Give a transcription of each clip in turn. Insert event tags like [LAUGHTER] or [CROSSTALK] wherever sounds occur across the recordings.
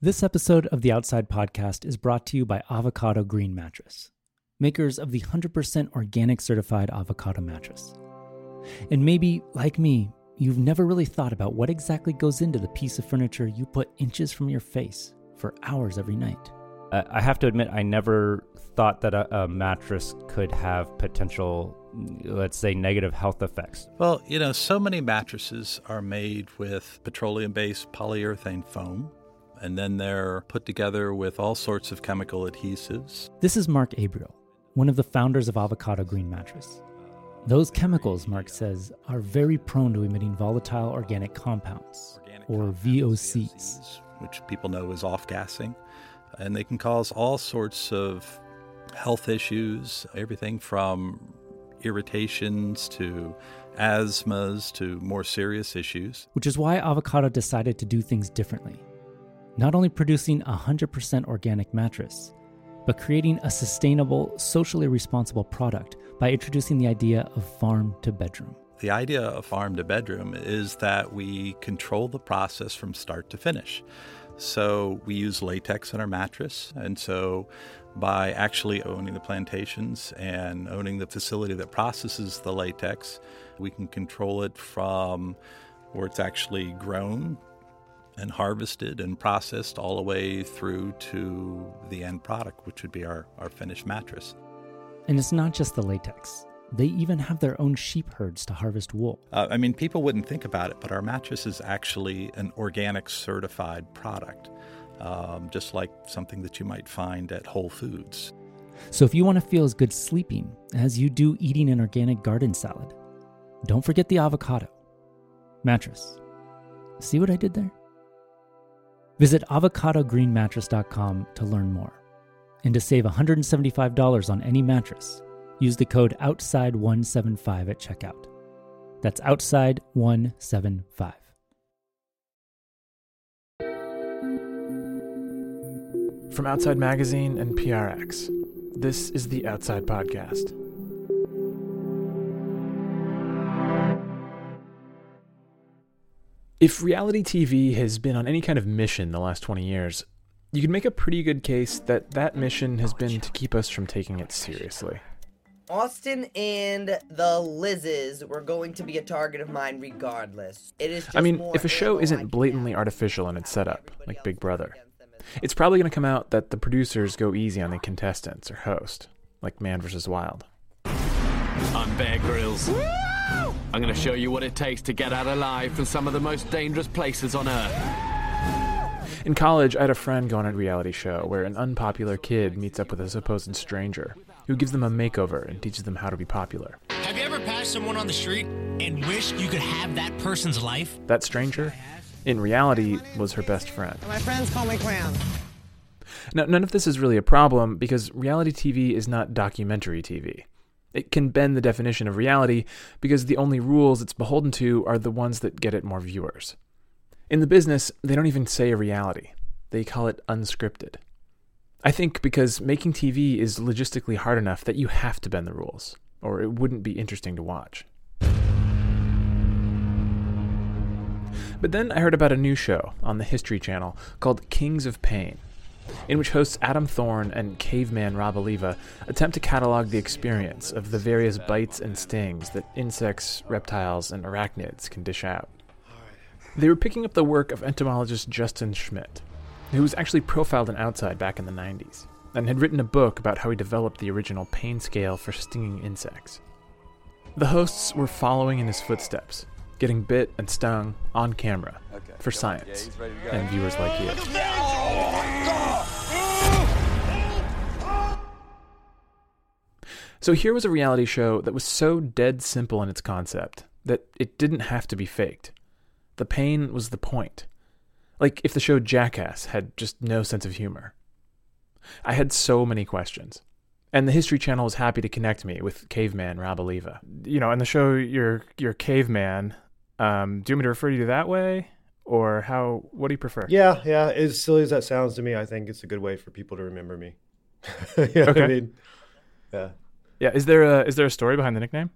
This episode of the Outside Podcast is brought to you by Avocado Green Mattress, makers of the 100% organic certified avocado mattress. And maybe, like me, you've never really thought about what exactly goes into the piece of furniture you put inches from your face for hours every night. I have to admit, I never thought that a, a mattress could have potential, let's say, negative health effects. Well, you know, so many mattresses are made with petroleum based polyurethane foam, and then they're put together with all sorts of chemical adhesives. This is Mark Abrials, one of the founders of Avocado Green Mattress. Those chemicals, Mark says, are very prone to emitting volatile organic compounds, Organic or compounds, VOCs. which people know as off gassing. And they can cause all sorts of health issues, everything from irritations to asthmas to more serious issues. which is why Avocado decided to do things differently. Not only producing a 100% organic mattress, but creating a sustainable, socially responsible product by introducing the idea of farm to bedroom. The idea of farm to bedroom is that we control the process from start to finish. So we use latex in our mattress. And so by actually owning the plantations and owning the facility that processes the latex, we can control it from where it's actually grown and harvested and processed all the way through to the end product, which would be our, our finished mattress. And it's not just the latex, they even have their own sheep herds to harvest wool. Uh, I mean, people wouldn't think about it, but our mattress is actually an organic certified product, um, just like something that you might find at Whole Foods. So if you want to feel as good sleeping as you do eating an organic garden salad, don't forget the avocado mattress. See what I did there? Visit avocadogreenmattress.com to learn more. And to save $175 on any mattress, use the code OUTSIDE175 at checkout. That's OUTSIDE175. From Outside Magazine and PRX, this is the Outside Podcast. If reality TV has been on any kind of mission the last 20 years, you could make a pretty good case that that mission has been to keep us from taking it seriously. Austin and the Lizzes were going to be a target of mine regardless. It is. Just I mean, more if a show isn't blatantly artificial in its setup, like Big Brother, against them as it's probably going to come out that the producers go easy on the contestants or host, like Man vs. Wild. I'm Bear Grylls. I'm going to show you what it takes to get out alive from some of the most dangerous places on Earth. In college, I had a friend go on a reality show where an unpopular kid meets up with a supposed stranger who gives them a makeover and teaches them how to be popular. Have you ever passed someone on the street and wished you could have that person's life? That stranger, in reality, was her best friend. My friends call me Cram. Now, none of this is really a problem because reality TV is not documentary TV. It can bend the definition of reality because the only rules it's beholden to are the ones that get it more viewers. In the business, they don't even say reality, they call it unscripted. I think because making TV is logistically hard enough that you have to bend the rules, or it wouldn't be interesting to watch. But then I heard about a new show on the History Channel called Kings of Pain, in which hosts Adam Thorn and caveman Rob Alleva attempt to catalog the experience of the various bites and stings that insects, reptiles, and arachnids can dish out. They were picking up the work of entomologist Justin Schmidt, who was actually profiled in Outside back in the 90s, and had written a book about how he developed the original pain scale for stinging insects. The hosts were following in his footsteps, getting bit and stung on camera for science and viewers like you. So here was a reality show that was so dead simple in its concept that it didn't have to be faked. The pain was the point. Like if the show Jackass had just no sense of humor. I had so many questions. And the History Channel was happy to connect me with caveman Rob Alleva. You know, in the show you're you're caveman. Um, do you want me to refer you to you that way? Or how what do you prefer? Yeah, yeah. As silly as that sounds to me, I think it's a good way for people to remember me. [LAUGHS] you know what Okay. I mean? Yeah. Yeah, is there a is there a story behind the nickname?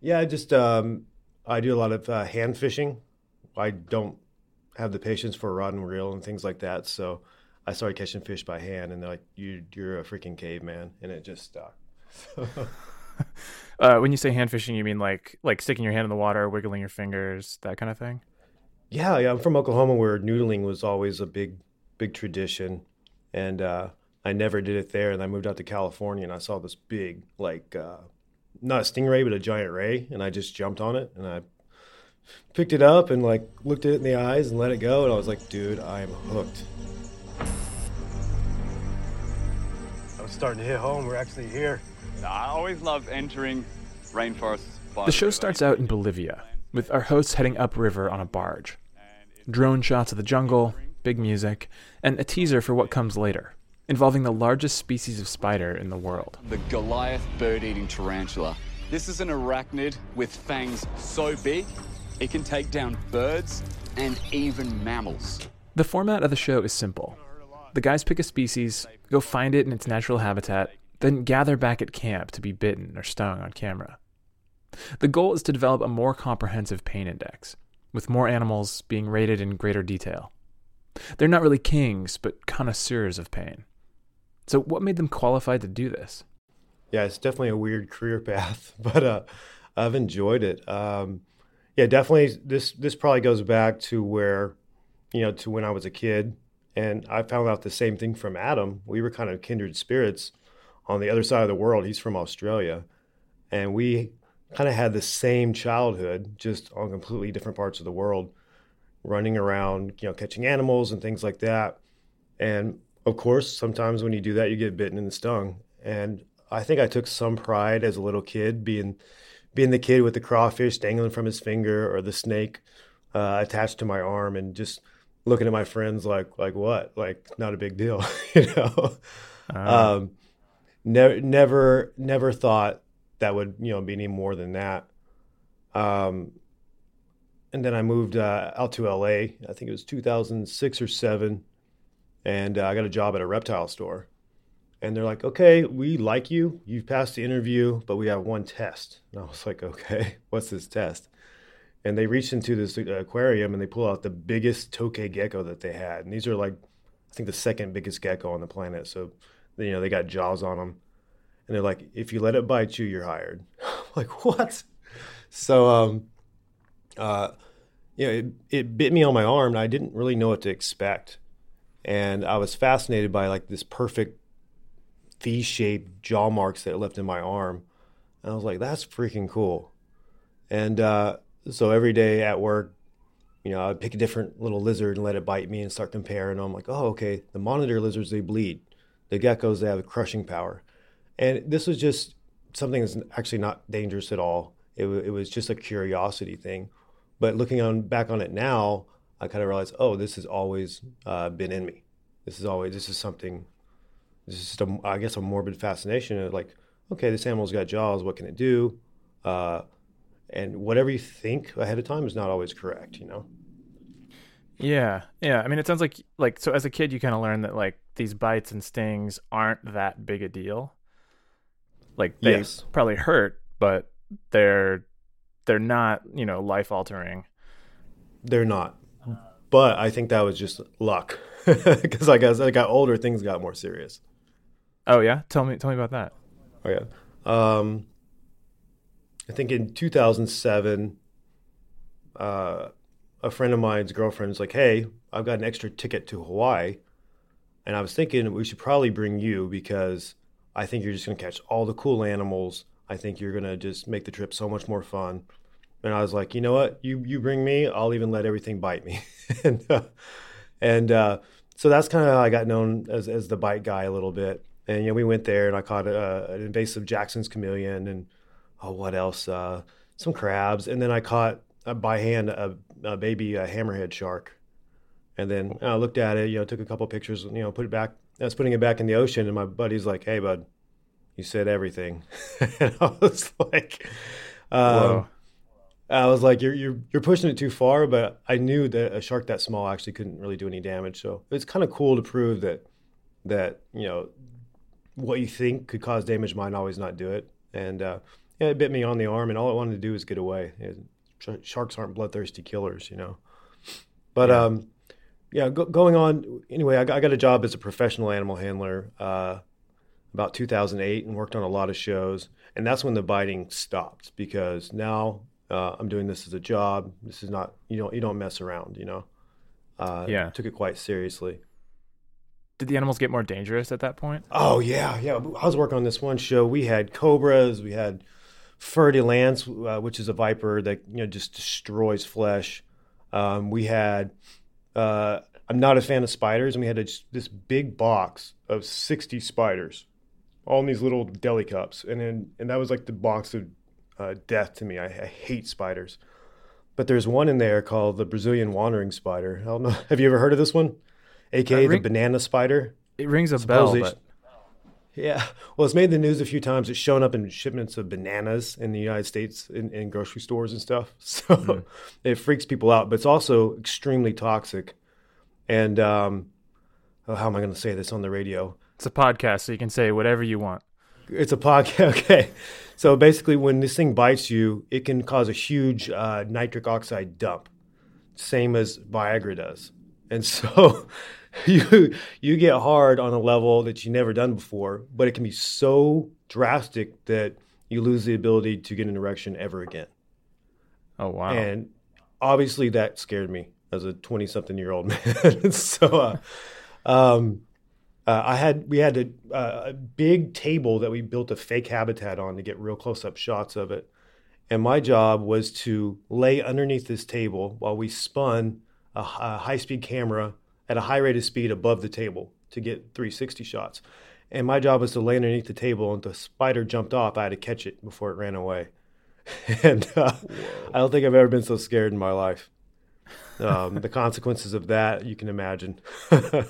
Yeah, I just um, I do a lot of uh, hand fishing. I don't have the patience for a rod and reel and things like that. So I started catching fish by hand, and they're like, "You, you're a freaking caveman," and it just stuck. [LAUGHS] [LAUGHS] uh, when you say hand fishing, you mean like like sticking your hand in the water, wiggling your fingers, that kind of thing. Yeah, yeah. I'm from Oklahoma, where noodling was always a big, big tradition, and uh, I never did it there. And I moved out to California, and I saw this big, like, uh, not a stingray, but a giant ray, and I just jumped on it, and I picked it up and like looked at it in the eyes and let it go, and I was like, dude, I am hooked. I was starting to hit home. We're actually here. I always love entering rainforests. The show starts out in Bolivia, with our hosts heading upriver on a barge. Drone shots of the jungle, big music, and a teaser for what comes later, involving the largest species of spider in the world. The Goliath bird eating tarantula. This is an arachnid with fangs so big it can take down birds and even mammals. The format of the show is simple. The guys pick a species, go find it in its natural habitat, then gather back at camp to be bitten or stung on camera. The goal is to develop a more comprehensive pain index, with more animals being rated in greater detail. They're not really kings, but connoisseurs of pain. So, what made them qualified to do this? Yeah, it's definitely a weird career path, [LAUGHS] but uh, I've enjoyed it. Um, yeah, definitely. This this probably goes back to where, you know, to when I was a kid, and I found out the same thing from Adam. We were kind of kindred spirits on the other side of the world. He's from Australia, and we kind of had the same childhood, just on completely different parts of the world, running around, you know, catching animals and things like that. And of course, sometimes when you do that, you get bitten and stung. And I think I took some pride as a little kid being being the kid with the crawfish dangling from his finger or the snake uh, attached to my arm and just looking at my friends like like what like not a big deal [LAUGHS] you know uh. um, never never never thought that would you know be any more than that um, and then I moved uh, out to LA I think it was 2006 or 7 and uh, I got a job at a reptile store and they're like, okay, we like you. You've passed the interview, but we have one test. And I was like, okay, [LAUGHS] what's this test? And they reached into this aquarium and they pull out the biggest tokay gecko that they had. And these are like, I think the second biggest gecko on the planet. So, you know, they got jaws on them. And they're like, if you let it bite you, you're hired. [LAUGHS] like, what? So, um, uh, you know, it, it bit me on my arm and I didn't really know what to expect. And I was fascinated by like this perfect V-shaped jaw marks that it left in my arm. And I was like, that's freaking cool. And uh, so every day at work, you know, I'd pick a different little lizard and let it bite me and start comparing. I'm like, oh, okay, the monitor lizards, they bleed. The geckos, they have crushing power. And this was just something that's actually not dangerous at all. It, it was just a curiosity thing. But looking on back on it now, I kind of realized, oh, this has always uh, been in me. This is always, this is something it's just a, I guess a morbid fascination of like, okay, this animal's got jaws. What can it do? Uh, and whatever you think ahead of time is not always correct. You know. Yeah, yeah. I mean, it sounds like like so. As a kid, you kind of learn that like these bites and stings aren't that big a deal. Like they yes. probably hurt, but they're they're not you know life altering. They're not. But I think that was just luck [LAUGHS] because like as I got older, things got more serious. Oh yeah, tell me tell me about that. Oh yeah, um, I think in 2007, uh, a friend of mine's girlfriend was like, "Hey, I've got an extra ticket to Hawaii," and I was thinking we should probably bring you because I think you're just gonna catch all the cool animals. I think you're gonna just make the trip so much more fun. And I was like, you know what? You you bring me. I'll even let everything bite me. [LAUGHS] and uh, and uh, so that's kind of how I got known as as the bite guy a little bit. And you know, we went there, and I caught a, an invasive Jackson's chameleon, and oh, what else? Uh, some crabs, and then I caught uh, by hand a, a baby a hammerhead shark. And then I looked at it, you know, took a couple pictures, you know, put it back. I was putting it back in the ocean, and my buddy's like, "Hey, bud, you said everything." [LAUGHS] and I was like, um, I was like, "You're you're you're pushing it too far," but I knew that a shark that small actually couldn't really do any damage. So it's kind of cool to prove that that you know what you think could cause damage might always not do it. And uh, yeah, it bit me on the arm, and all it wanted to do was get away. It, sharks aren't bloodthirsty killers, you know. But yeah. um, yeah, go, going on anyway. I got, I got, a job as a professional animal handler uh, about 2008 and worked on a lot of shows. And that's when the biting stopped because now uh, I'm doing this as a job. This is not you don't you don't mess around. You know. Uh, yeah. Took it quite seriously. Did the animals get more dangerous at that point? Oh yeah, yeah. I was working on this one show. We had cobras. We had de lance, uh, which is a viper that you know just destroys flesh. Um, we had. Uh, I'm not a fan of spiders, and we had a, this big box of 60 spiders, all in these little deli cups, and then and that was like the box of uh, death to me. I, I hate spiders, but there's one in there called the Brazilian wandering spider. I don't know. [LAUGHS] Have you ever heard of this one? aka ring, the banana spider. It rings a bell. But... Yeah, well, it's made the news a few times. It's shown up in shipments of bananas in the United States in, in grocery stores and stuff. [LAUGHS] So mm. it freaks people out, but it's also extremely toxic. And um, oh, how am I going to say this on the radio? It's a podcast, so you can say whatever you want. It's a podcast. [LAUGHS] Okay. So basically, when this thing bites you, it can cause a huge uh, nitric oxide dump, same as Viagra does. And so [LAUGHS] you you get hard on a level that you've never done before, but it can be so drastic that you lose the ability to get an erection ever again. Oh wow! And obviously that scared me as a twenty something year old [LAUGHS] man. so, uh, um, uh, I had we had a, uh, a big table that we built a fake habitat on to get real close up shots of it, and my job was to lay underneath this table while we spun a, a high speed camera at a high rate of speed above the table to get 360 shots. And my job was to lay underneath the table, and the spider jumped off. I had to catch it before it ran away. [LAUGHS] and uh, I don't think I've ever been so scared in my life. Um, the consequences of that, you can imagine. [LAUGHS] so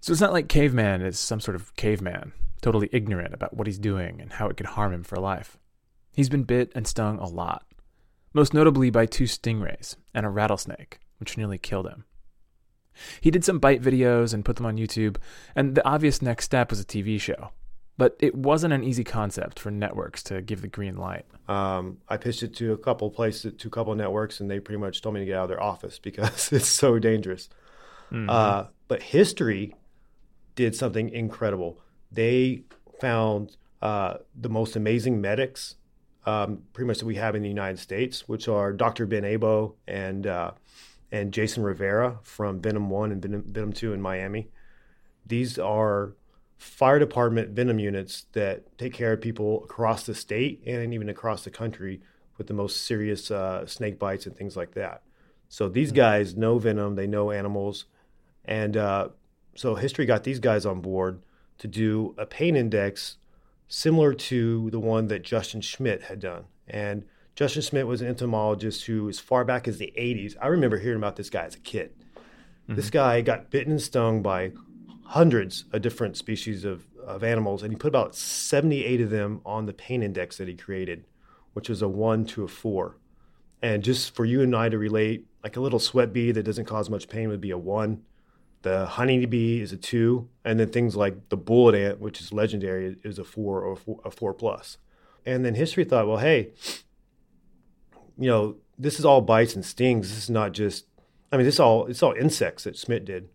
it's not like caveman is some sort of caveman, totally ignorant about what he's doing and how it could harm him for life. He's been bit and stung a lot, most notably by two stingrays and a rattlesnake, which nearly killed him. He did some bite videos and put them on YouTube, and the obvious next step was a TV show. But it wasn't an easy concept for networks to give the green light. Um, I pitched it to a couple places, to a couple networks, and they pretty much told me to get out of their office because [LAUGHS] it's so dangerous. Mm-hmm. Uh, but history did something incredible. They found uh, the most amazing medics, um, pretty much that we have in the United States, which are Dr. Ben Abo and uh, and Jason Rivera from Venom 1 and Venom, Venom 2 in Miami. These are fire department venom units that take care of people across the state and even across the country with the most serious uh, snake bites and things like that. So these hmm. guys know venom, they know animals. And uh, so history got these guys on board to do a pain index similar to the one that Justin Schmidt had done. And Justin Schmidt was an entomologist who, as far back as the 80s, I remember hearing about this guy as a kid. Mm-hmm. This guy got bitten and stung by hundreds of different species of, of animals, and he put about 78 of them on the pain index that he created, which was a one to a four. And just for you and I to relate, like a little sweat bee that doesn't cause much pain would be a one. The honeybee is a two, and then things like the bullet ant, which is legendary, is a four or a four, a four plus. And then history thought, well, hey, you know, this is all bites and stings. This is not just, I mean, this is all, it's all insects that Schmidt did.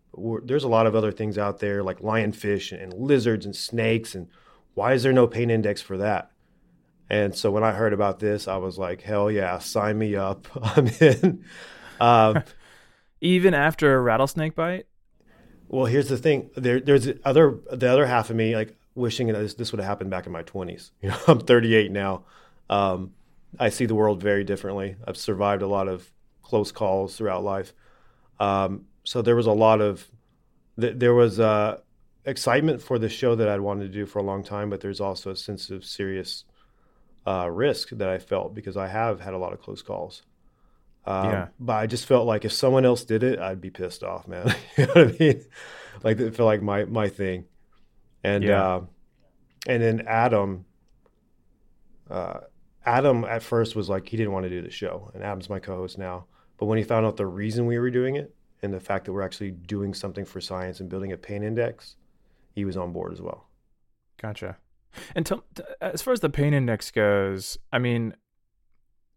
there's a lot of other things out there like lionfish and lizards and snakes. And why is there no pain index for that? And so when I heard about this, I was like, hell yeah, sign me up. [LAUGHS] I'm in. Um, Even after a rattlesnake bite? Well, here's the thing. There, there's other the other half of me like wishing that this, this would have happened back in my 20s. You know, I'm 38 now. Um, I see the world very differently. I've survived a lot of close calls throughout life. Um, so there was a lot of th- there was uh, excitement for the show that I'd wanted to do for a long time, but there's also a sense of serious uh, risk that I felt because I have had a lot of close calls. Um, yeah. But I just felt like if someone else did it, I'd be pissed off, man. [LAUGHS] you know what I mean? Like it felt like my my thing. And yeah. uh, and then Adam, uh, Adam at first was like he didn't want to do the show, and Adam's my co-host now. But when he found out the reason we were doing it and the fact that we're actually doing something for science and building a pain index, he was on board as well. Gotcha. And t- as far as the pain index goes, I mean,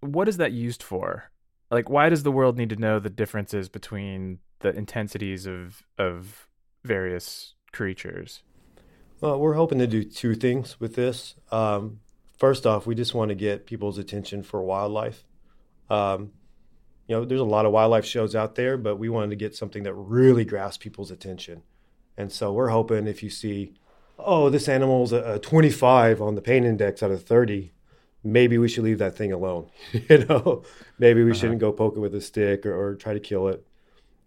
what is that used for? like why does the world need to know the differences between the intensities of of various creatures? Well, we're hoping to do two things with this. Um, first off, we just want to get people's attention for wildlife. Um, you know, there's a lot of wildlife shows out there, but we wanted to get something that really grasps people's attention. And so we're hoping if you see, oh, this animal's a, a 25 on the pain index out of 30, maybe we should leave that thing alone. [LAUGHS] you know, maybe we uh-huh. shouldn't go poke it with a stick or, or try to kill it.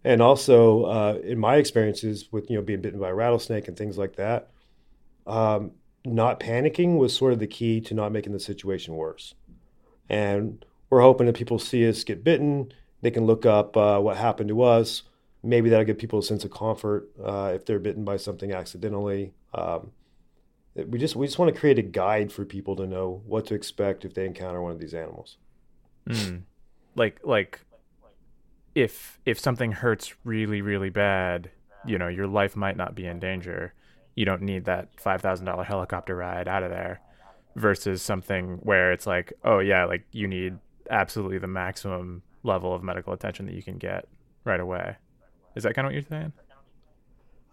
And also, uh, in my experiences with you know being bitten by a rattlesnake and things like that, um, not panicking was sort of the key to not making the situation worse. And we're hoping that people see us get bitten, they can look up uh, what happened to us. Maybe that'll give people a sense of comfort uh, if they're bitten by something accidentally. Um, we just we just want to create a guide for people to know what to expect if they encounter one of these animals. Mm. Like like if if something hurts really really bad, you know, your life might not be in danger. You don't need that five thousand dollar helicopter ride out of there. Versus something where it's like, oh yeah, like you need absolutely the maximum level of medical attention that you can get right away. Is that kind of what you're saying?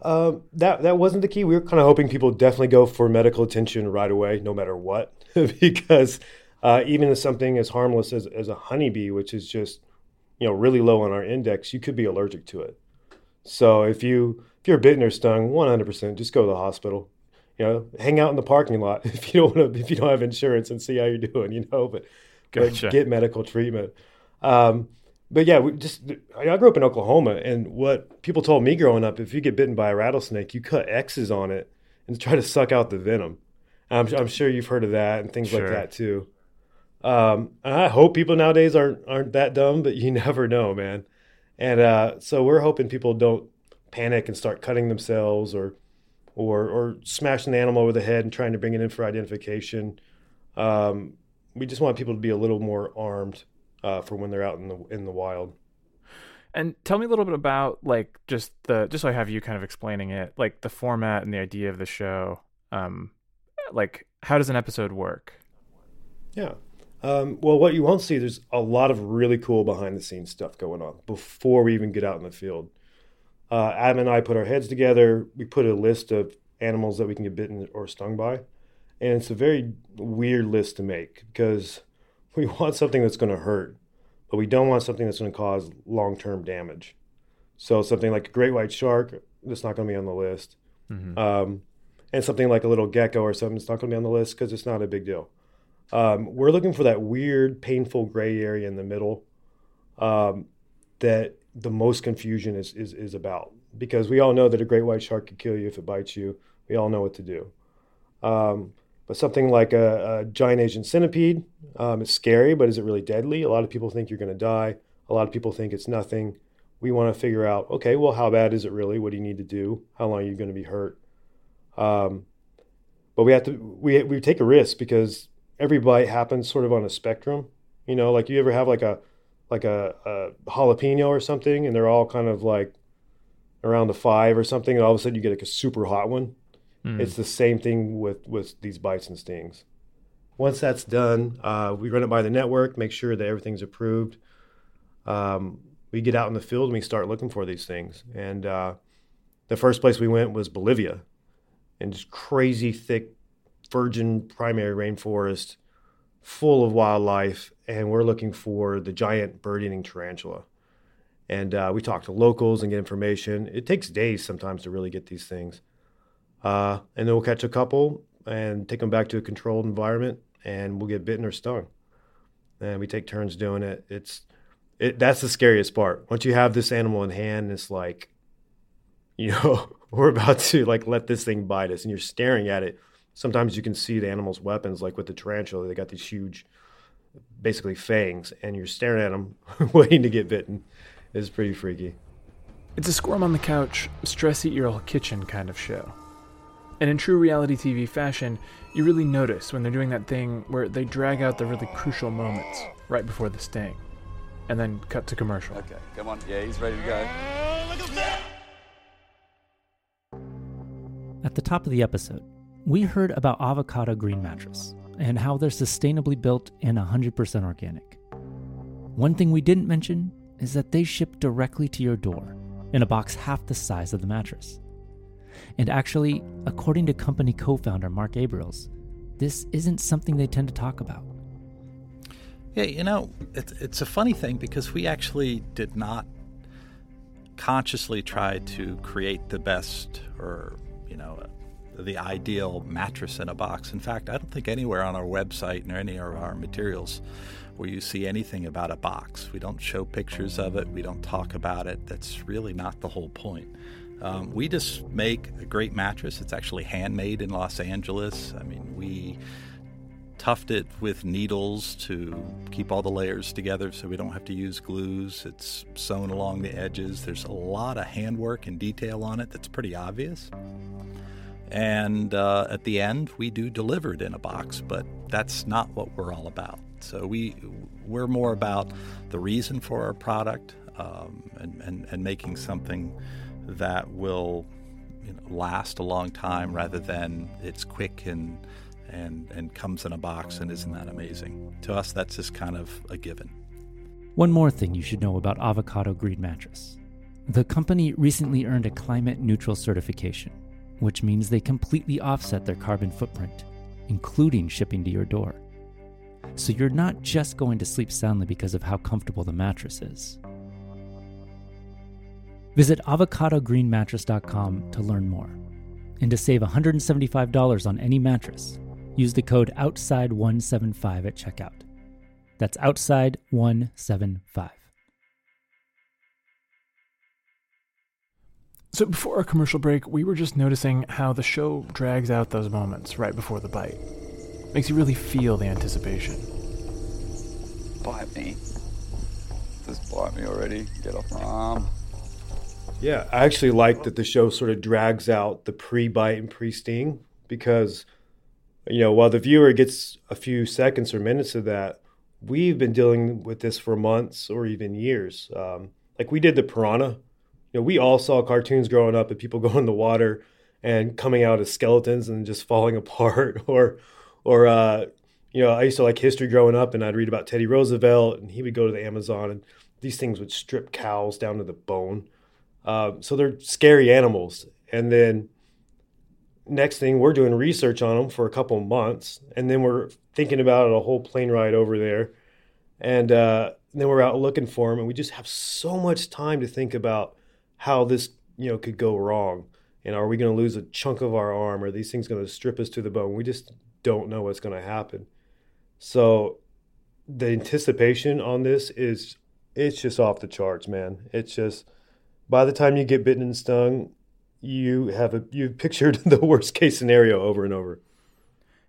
Uh, that that wasn't the key. We were kind of hoping people definitely go for medical attention right away, no matter what, [LAUGHS] because uh, even something as harmless as, as a honeybee, which is just you know really low on our index, you could be allergic to it. So if you if you're bitten or stung, 100%, just go to the hospital. You know, hang out in the parking lot [LAUGHS] if you don't want to, if you don't have insurance and see how you're doing. You know, but, gotcha. but get medical treatment. Um, but yeah, we just I grew up in Oklahoma, and what people told me growing up, if you get bitten by a rattlesnake, you cut X's on it and try to suck out the venom. I'm, I'm sure you've heard of that and things sure. like that too. Um, I hope people nowadays aren't aren't that dumb, but you [LAUGHS] never know, man. And uh, so we're hoping people don't panic and start cutting themselves or or or smashing an animal over the head and trying to bring it in for identification. Um, we just want people to be a little more armed uh, for when they're out in the in the wild. And tell me a little bit about like just the just so I have you kind of explaining it, like the format and the idea of the show. Um, like how does an episode work? Yeah. Um, well, what you won't see, there's a lot of really cool behind the scenes stuff going on before we even get out in the field. Uh, Adam and I put our heads together. We put a list of animals that we can get bitten or stung by. And it's a very weird list to make because [LAUGHS] we want something that's going to hurt, but we don't want something that's going to cause long term damage. So something like a great white shark, that's not going to be on the list. Mm-hmm. Um, and something like a little gecko or something, it's not going to be on the list because it's not a big deal. Um, we're looking for that weird, painful gray area in the middle um, that the most confusion is, is, is about. Because we all know that a great white shark could kill you if it bites you. We all know what to do. Um, but something like a, a giant Asian centipede, um, it's scary, but is it really deadly? A lot of people think you're going to die. A lot of people think it's nothing. We want to figure out, okay, well, how bad is it really? What do you need to do? How long are you going to be hurt? Um, but we have to we we take a risk because every bite happens sort of on a spectrum. You know, like you ever have like a like a, a jalapeno or something, and they're all kind of like around the five or something, and all of a sudden you get like a super hot one. Mm. It's the same thing with with these bites and stings. Once that's done, uh, we run it by the network, make sure that everything's approved. Um, we get out in the field and we start looking for these things. And uh, the first place we went was Bolivia, and just crazy thick virgin primary rainforest full of wildlife, and we're looking for the giant bird-eating tarantula. And uh, we talk to locals and get information. It takes days sometimes to really get these things. Uh, and then we'll catch a couple and take them back to a controlled environment, and we'll get bitten or stung. And we take turns doing it. It's it, that's the scariest part. Once you have this animal in hand, it's like, [LAUGHS] you know, we're about to like let this thing bite us, and you're staring at it. Sometimes you can see the animal's weapons, like with the tarantula. They got these huge, basically fangs, and you're staring at them, [LAUGHS] waiting to get bitten. It's pretty freaky. It's a squirm on the couch, stress eat your kitchen kind of show. And in true reality TV fashion, you really notice when they're doing that thing where they drag out the really crucial moments right before the sting. And then cut to commercial. Okay, come on. Yeah, he's ready to go. At the top of the episode, we heard about Avocado Green Mattress and how they're sustainably built and 100% organic. One thing we didn't mention is that they ship directly to your door in a box half the size of the mattress. And actually, according to company co founder Mark Abrials, this isn't something they tend to talk about. Yeah, you know, it's, it's a funny thing because we actually did not consciously try to create the best or, you know, the ideal mattress in a box. In fact, I don't think anywhere on our website or any of our materials where you see anything about a box. We don't show pictures of it, we don't talk about it. That's really not the whole point. Um, we just make a great mattress. It's actually handmade in Los Angeles. I mean, we tuft it with needles to keep all the layers together so we don't have to use glues. It's sewn along the edges. There's a lot of handwork and detail on it that's pretty obvious. And uh, at the end, we do deliver it in a box, but that's not what we're all about. So we we're more about the reason for our product um, and, and, and making something that will you know, last a long time rather than it's quick and and and comes in a box and isn't that amazing? To us, that's just kind of a given. One more thing you should know about Avocado Green Mattress. The company recently earned a climate neutral certification, which means they completely offset their carbon footprint, including shipping to your door. So you're not just going to sleep soundly because of how comfortable the mattress is. Visit avocadogreenmattress.com to learn more. And to save $175 on any mattress, use the code OUTSIDE175 at checkout. That's OUTSIDE175. So before our commercial break, we were just noticing how the show drags out those moments right before the bite. Makes you really feel the anticipation. Bite me. Just bite me already. Get off my arm. Yeah, I actually like that the show sort of drags out the pre-bite and pre-sting because, you know, while the viewer gets a few seconds or minutes of that, we've been dealing with this for months or even years. Um, like we did the piranha. You know, we all saw cartoons growing up of people [LAUGHS] going in the water and coming out as skeletons and just falling [LAUGHS] apart, or, or uh, you know, I used to like history growing up, and I'd read about Teddy Roosevelt, and he would go to the Amazon, and these things would strip cows down to the bone. Uh, so they're scary animals. And then next thing, we're doing research on them for a couple months, and then we're thinking about a whole plane ride over there, and, uh, then we're out looking for them, and we just have so much time to think about how this you know could go wrong. And are we going to lose a chunk of our arm? Are these things going to strip us to the bone? We just don't know what's going to happen. So the anticipation on this is it's just off the charts, man. It's just by the time you get bitten and stung, you have a you've pictured [LAUGHS] the worst case scenario over and over.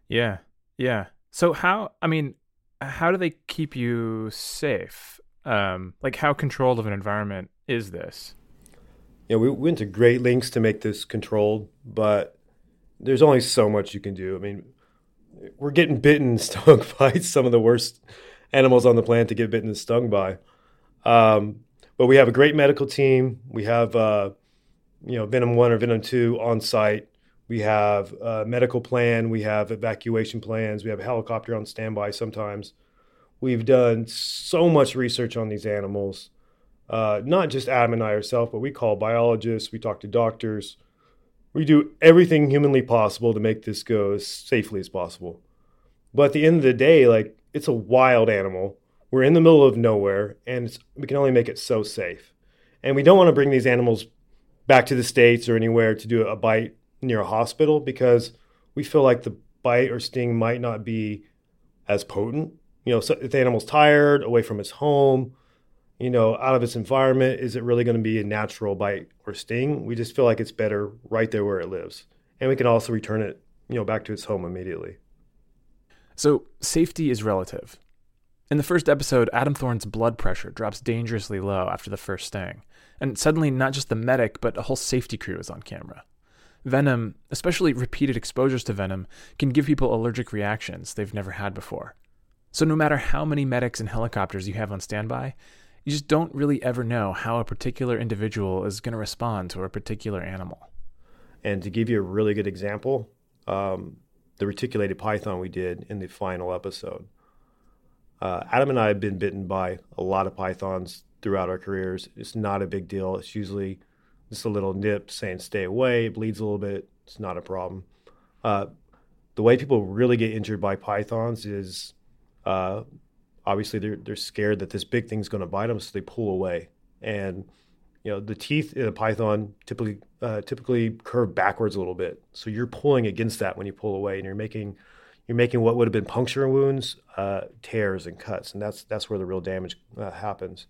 Yeah. Yeah. So how I mean, how do they keep you safe? Um like how controlled of an environment is this? Yeah, we went to great lengths to make this controlled, but there's only so much you can do. I mean, we're getting bitten and [LAUGHS] stung by some of the worst animals on the planet to get bitten and stung by. Um, but we have a great medical team. We have, uh, you know, Venom 1 or Venom 2 on site. We have a medical plan. We have evacuation plans. We have a helicopter on standby sometimes. We've done so much research on these animals. Uh, not just Adam and I ourselves, but we call biologists, we talk to doctors. We do everything humanly possible to make this go as safely as possible. But at the end of the day, like, it's a wild animal we're in the middle of nowhere, and we can only make it so safe. And we don't want to bring these animals back to the states or anywhere to do a bite near a hospital because we feel like the bite or sting might not be as potent. You know, so if the animal's tired, away from its home, you know, out of its environment, is it really going to be a natural bite or sting? We just feel like it's better right there where it lives. And we can also return it, you know, back to its home immediately. So, safety is relative. In the first episode, Adam Thorn's blood pressure drops dangerously low after the first sting, and suddenly not just the medic, but a whole safety crew is on camera. Venom, especially repeated exposures to venom, can give people allergic reactions they've never had before. So, no matter how many medics and helicopters you have on standby, you just don't really ever know how a particular individual is going to respond to a particular animal. And to give you a really good example, um, the reticulated python we did in the final episode Uh, Adam and I have been bitten by a lot of pythons throughout our careers. It's not a big deal. It's usually just a little nip saying stay away. It bleeds a little bit. It's not a problem. Uh, the way people really get injured by pythons is uh, obviously they're they're scared that this big thing's going to bite them, so they pull away. And you know the teeth in a python typically uh, typically curve backwards a little bit, so you're pulling against that when you pull away, and you're making you're making what would have been puncture wounds uh, tears and cuts, and that's that's where the real damage uh, happens.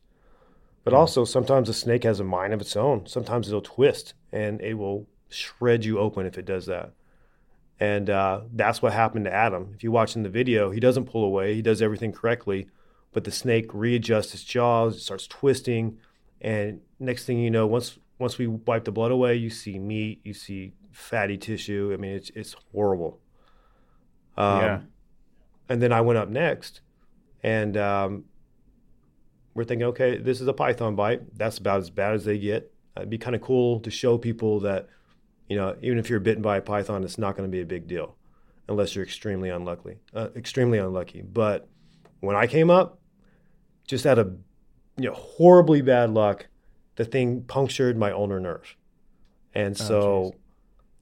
But also sometimes a snake has a mind of its own. Sometimes it'll twist and it will shred you open if it does that. And uh, that's what happened to Adam. If you watch in the video, he doesn't pull away. He does everything correctly, but the snake readjusts its jaws, it starts twisting, and next thing you know, once once we wipe the blood away, you see meat, you see fatty tissue. I mean, it's it's horrible. Um, Yeah. And then I went up next, and um, we're thinking, okay, this is a python bite. That's about as bad as they get. It'd be kind of cool to show people that, you know, even if you're bitten by a python, it's not going to be a big deal, unless you're extremely unlucky. Uh, extremely unlucky. But when I came up, just out of you know horribly bad luck, the thing punctured my ulnar nerve, and Oh, so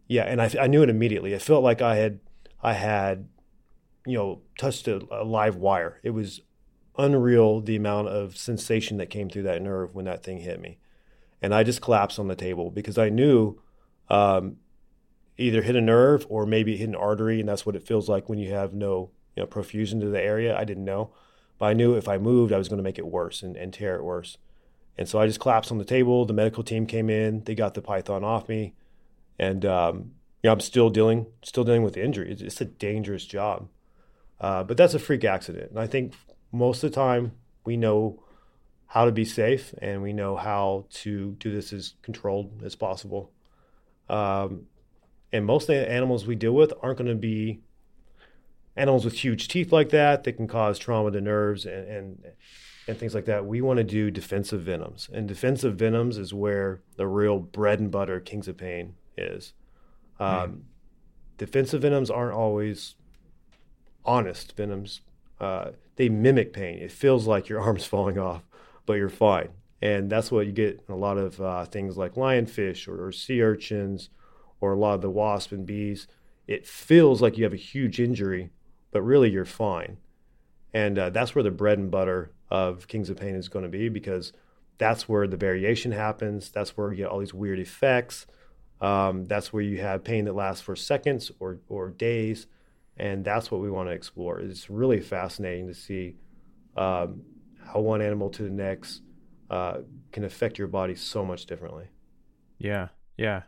yeah, and I, I knew it immediately. It felt like I had I had you know touched a, a live wire. It was unreal the amount of sensation that came through that nerve when that thing hit me, and I just collapsed on the table because I knew. Um, either hit a nerve or maybe hit an artery, and that's what it feels like when you have no you know, perfusion to the area. I didn't know, but I knew if I moved, I was going to make it worse and, and tear it worse. And so I just collapsed on the table. The medical team came in, they got the python off me, and um, you know I'm still dealing still dealing with the injury. It's, it's a dangerous job, uh, but that's a freak accident, and I think most of the time we know how to be safe and we know how to do this as controlled as possible. Um, and most of the animals we deal with aren't going to be animals with huge teeth like that that can cause trauma to nerves and and, and things like that. We want to do defensive venoms, and defensive venoms is where the real bread and butter kings of pain is. Um, Defensive venoms aren't always honest venoms. Uh, they mimic pain. It feels like your [LAUGHS] arm's falling off, but you're fine. And that's what you get in a lot of uh, things like lionfish or, or sea urchins or a lot of the wasp and bees. It feels like you have a huge injury, but really you're fine. And uh, that's where the bread and butter of Kings of Pain is going to be because that's where the variation happens. That's where you get all these weird effects. Um, that's where you have pain that lasts for seconds or, or days. And that's what we want to explore. It's really fascinating to see um, how one animal to the next uh, can affect your body so much differently. Yeah, yeah.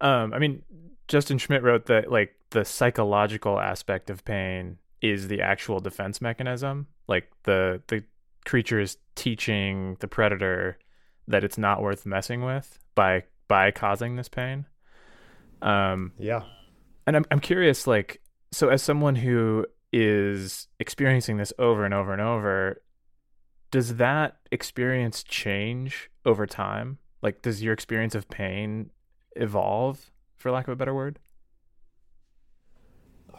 Um, I mean, Justin Schmidt wrote that like the psychological aspect of pain is the actual defense mechanism. Like the the creature is teaching the predator that it's not worth messing with by by causing this pain. Um, yeah. And I'm I'm curious, like, so as someone who is experiencing this over and over and over, does that experience change over time? Like, does your experience of pain evolve, for lack of a better word?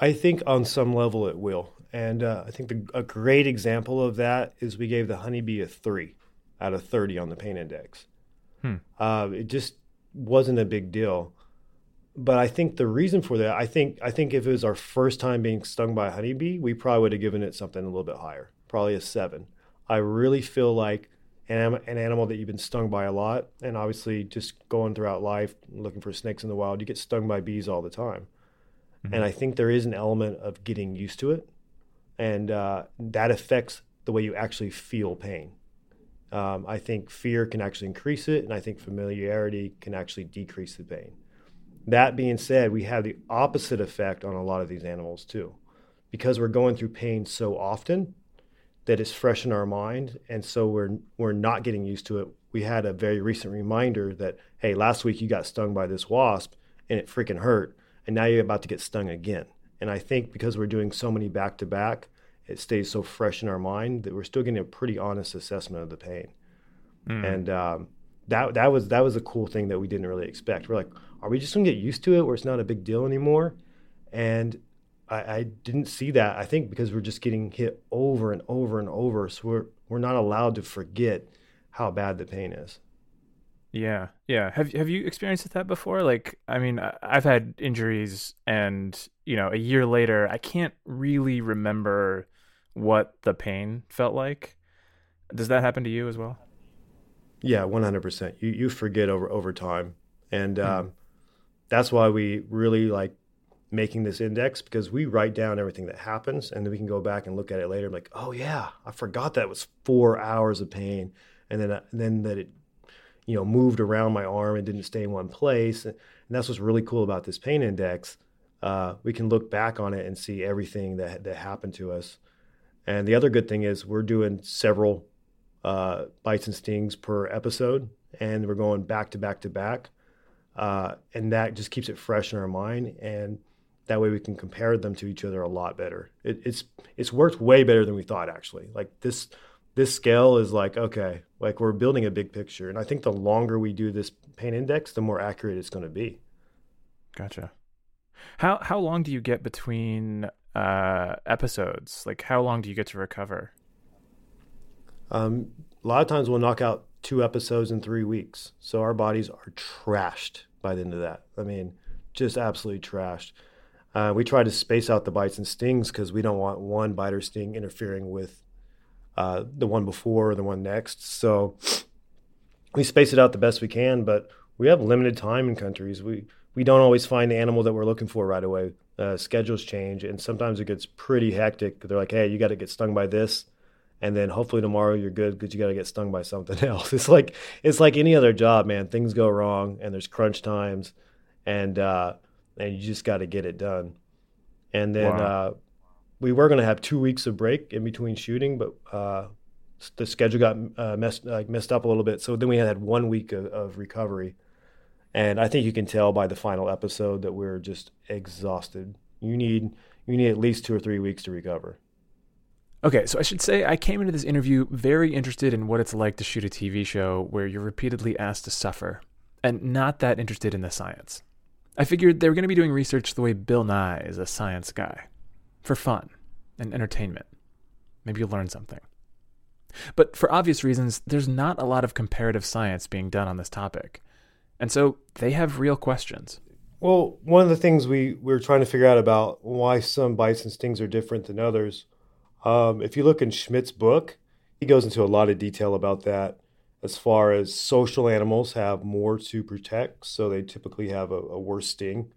I think on some level it will. And uh, I think the, a great example of that is we gave the honeybee a three out of 30 on the pain index. Hmm. Uh, it just wasn't a big deal. But I think the reason for that, I think, I think if it was our first time being stung by a honeybee, we probably would have given it something a little bit higher, probably a seven. I really feel like an, an animal that you've been stung by a lot, and obviously just going throughout life looking for snakes in the wild, you get stung by bees all the time. Mm-hmm. And I think there is an element of getting used to it, and uh, that affects the way you actually feel pain. Um, I think fear can actually increase it, and I think familiarity can actually decrease the pain. That being said, we have the opposite effect on a lot of these animals too, because we're going through pain so often that it's fresh in our mind, and so we're we're not getting used to it. We had a very recent reminder that hey, last week you got stung by this wasp and it freaking hurt, and now you're about to get stung again. And I think because we're doing so many back to back, it stays so fresh in our mind that we're still getting a pretty honest assessment of the pain. Mm. And um, that that was that was a cool thing that we didn't really expect. We're like, are we just gonna get used to it where it's not a big deal anymore? And I, I didn't see that. I think because we're just getting hit over and over and over, so we're we're not allowed to forget how bad the pain is. Yeah, yeah. Have have you experienced that before? Like, I mean, I've had injuries, and you know, a year later, I can't really remember what the pain felt like. Does that happen to you as well? Yeah, one hundred percent. You you forget over over time, and mm. um, that's why we really like making this index because we write down everything that happens, and then we can go back and look at it later. And like, oh yeah, I forgot that was four hours of pain, and then uh, then that it you know moved around my arm and didn't stay in one place, and that's what's really cool about this pain index. Uh, we can look back on it and see everything that that happened to us. And the other good thing is we're doing several uh, bites and stings per episode, and we're going back to back to back, uh, and that just keeps it fresh in our mind, and that way we can compare them to each other a lot better. It, it's it's worked way better than we thought actually. Like this this scale is like okay, like we're building a big picture, and I think the longer we do this pain index, the more accurate it's going to be. Gotcha. How how long do you get between uh, episodes? Like how long do you get to recover? Um, a lot of times we'll knock out two episodes in three weeks. So our bodies are trashed by the end of that. I mean, just absolutely trashed. Uh, we try to space out the bites and stings because we don't want one bite or sting interfering with uh, the one before or the one next. So we space it out the best we can, but we have limited time in countries. We we don't always find the animal that we're looking for right away. Uh, schedules change, and sometimes it gets pretty hectic. They're like, "Hey, you got to get stung by this." and then hopefully tomorrow you're good because you got to get stung by something [LAUGHS] else. It's like it's like any other job, man. Things go wrong, and there's crunch times, and uh, and you just got to get it done. And then wow. uh, we were going to have two weeks of break in between shooting, but uh, the schedule got uh, messed like messed up a little bit. So then we had one week of, of recovery, and I think you can tell by the final episode that we're just exhausted. You need you need at least two or three weeks to recover. Okay, so I should say I came into this interview very interested in what it's like to shoot a TV show where you're repeatedly asked to suffer, and not that interested in the science. I figured they were going to be doing research the way Bill Nye is a science guy, for fun and entertainment. Maybe you'll learn something. But for obvious reasons, there's not a lot of comparative science being done on this topic. And so they have real questions. Well, one of the things we, we were trying to figure out about why some bites and stings are different than others um, if you look in Schmidt's book, he goes into a lot of detail about that. As far as social animals have more to protect, so they typically have a, a worse sting.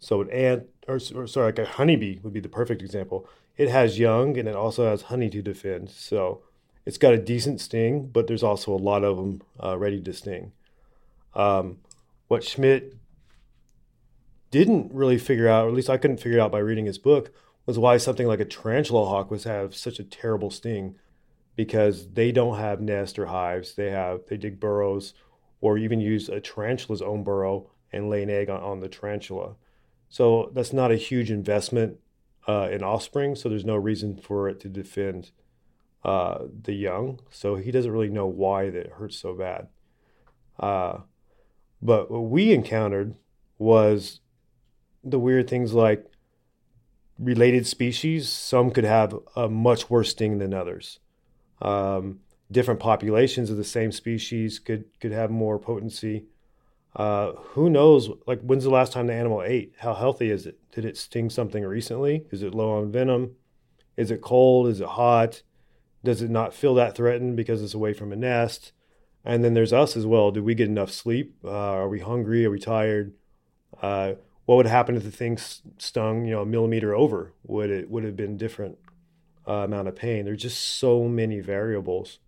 So an ant, or, or sorry, like a honeybee would be the perfect example. It has young and it also has honey to defend. So it's got a decent sting, but there's also a lot of them uh, ready to sting. Um, what Schmidt didn't really figure out, or at least I couldn't figure out by reading his book, was why something like a tarantula hawk was have such a terrible sting because they don't have nests or hives. They have they dig burrows or even use a tarantula's own burrow and lay an egg on, on the tarantula. So that's not a huge investment uh, in offspring. So there's no reason for it to defend uh, the young. So he doesn't really know why that hurts so bad. Uh, but what we encountered was the weird things like related species, some could have a much worse sting than others. Um, different populations of the same species could could have more potency. Uh, who knows? Like, when's the last time the animal ate? How healthy is it? Did it sting something recently? Is it low on venom? Is it cold? Is it hot? Does it not feel that threatened because it's away from a nest? And then there's us as well. Do we get enough sleep? Uh, are we hungry? Are we tired? Uh, what would happen if the thing stung, you know, a millimeter over? Would it would have been different uh, amount of pain? There's just so many variables,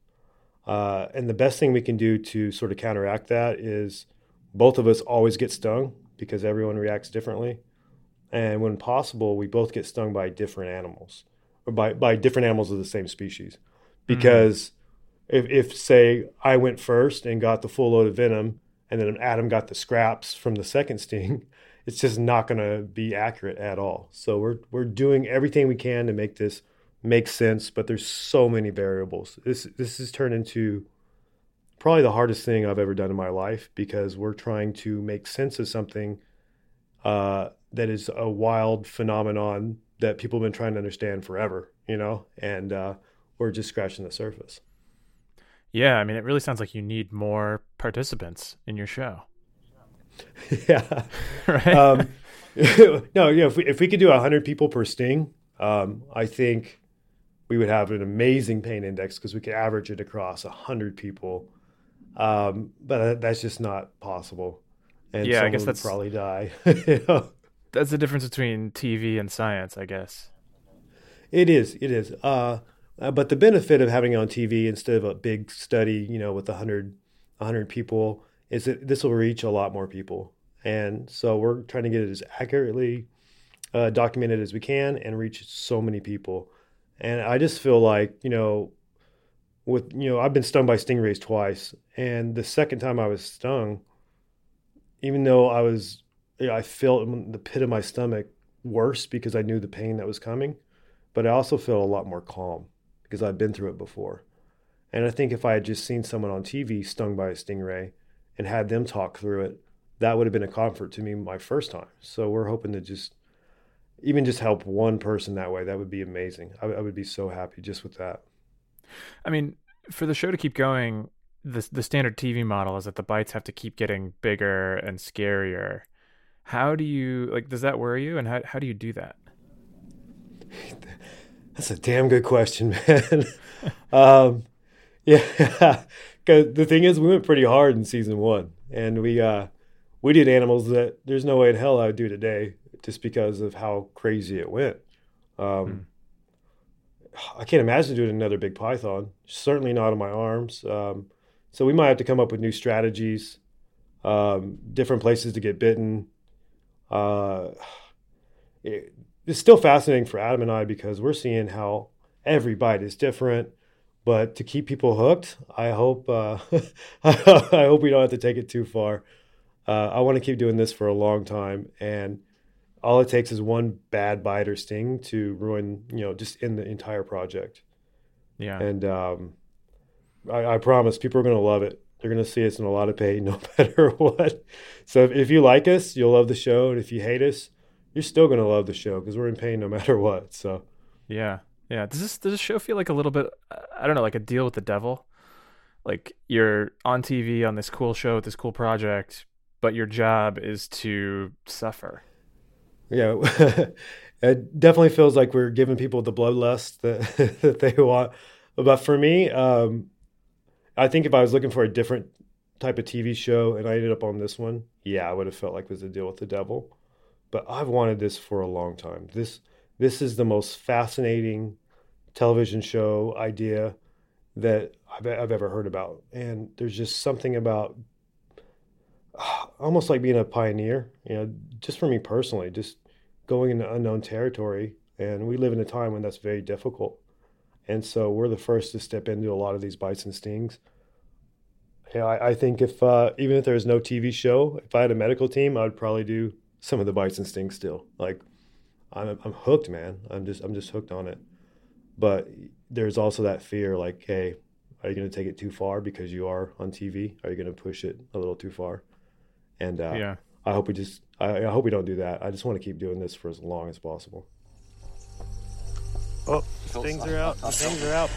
uh, and the best thing we can do to sort of counteract that is both of us always get stung because everyone reacts differently, and when possible, we both get stung by different animals or by by different animals of the same species, mm-hmm. because. Mm-hmm. If, if say I went first and got the full load of venom, and then Adam got the scraps from the second sting, [LAUGHS] it's just not going to be accurate at all. So we're we're doing everything we can to make this make sense, but there's so many variables. This this has turned into probably the hardest thing I've ever done in my life because we're trying to make sense of something uh, that is a wild phenomenon that people have been trying to understand forever, you know, and uh, we're just scratching the surface. Yeah, I mean, it really sounds like you need more participants in your show. [LAUGHS] yeah. [LAUGHS] right. Um, [LAUGHS] no, yeah. If we, if we could do hundred people per sting, um, I think we would have an amazing pain index because we could average it across hundred people. Um, but that's just not possible. And yeah, I guess that's probably die. [LAUGHS] you know? That's the difference between TV and science, I guess. It is. It is. Uh, uh, but the benefit of having it on TV instead of a big study, you know, with 100, 100 people, is that this will reach a lot more people. And so we're trying to get it as accurately uh, documented as we can and reach so many people. And I just feel like, you know, with, you know, I've been stung by stingrays twice. And the second time I was stung, even though I was, you know, I felt in the pit of my stomach worse because I knew the pain that was coming, but I also felt a lot more calm because I've been through it before. And I think if I had just seen someone on TV stung by a stingray and had them talk through it, that would have been a comfort to me my first time. So we're hoping to just even just help one person that way. That would be amazing. I, I would be so happy just with that. I mean, for the show to keep going, the the standard TV model is that the bites have to keep getting bigger and scarier. How do you like? Does that worry you? And how how do you do that? [LAUGHS] That's a damn good question, [LAUGHS] man. um, yeah, [LAUGHS] because the thing is, we went pretty hard in season one, and we uh, we did animals that there's no way in hell I would do today, just because of how crazy it went. Um, mm. I can't imagine doing another big python. Certainly not on my arms. Um, so we might have to come up with new strategies, um, different places to get bitten. Uh, it, it's still fascinating for Adam and I because we're seeing how every bite is different. But to keep people hooked, I hope uh, [LAUGHS] I hope we don't have to take it too far. Uh, I want to keep doing this for a long time, and all it takes is one bad bite or sting to ruin, you know, just in the entire project. Yeah. And um, I, I, promise people are going to love it. They're going to see us in a lot of pain, [LAUGHS] no matter what. So if, if you like us, you'll love the show, and if you hate us, you're still gonna love the show because we're in pain no matter what. So yeah, yeah. Does this does this show feel like a little bit? I don't know, like a deal with the devil? Like you're on TV on this cool show with this cool project, but your job is to suffer. Yeah, [LAUGHS] it definitely feels like we're giving people the bloodlust that [LAUGHS] that they want. But for me, um, I think if I was looking for a different type of TV show and I ended up on this one, yeah, I would have felt like it was a deal with the devil but I've wanted this for a long time. This this is the most fascinating television show idea that I've, I've ever heard about, and there's just something about [SIGHS] almost like being a pioneer. You know, just for me personally, just going into unknown territory, and we live in a time when that's very difficult. And so we're the first to step into a lot of these bites and stings. Yeah, I, I think if uh, even if there was no TV show, if I had a medical team, I would probably do some of the bites and stings still. Like I'm I'm hooked, man. I'm just I'm just hooked on it. But there's also that fear, like, hey, are you going to take it too far because you are on TV? Are you going to push it a little too far? And uh, yeah, I hope we just I, I hope we don't do that. I just want to keep doing this for as long as possible. Oh, stings are out. Stings are out.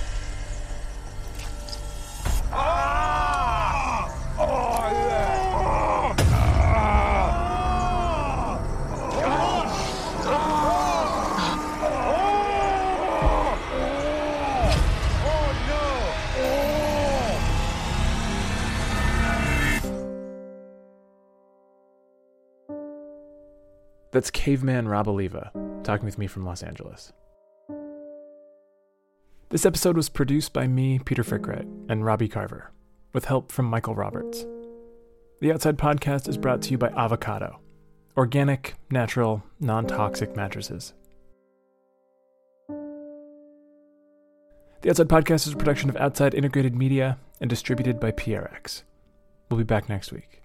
That's caveman Rob Alleva talking with me from Los Angeles. This episode was produced by me, Peter Frick-Wright, and Robbie Carver, with help from Michael Roberts. The Outside Podcast is brought to you by Avocado, organic, natural, non toxic mattresses. The Outside Podcast is a production of Outside Integrated Media and distributed by PRX. We'll be back next week.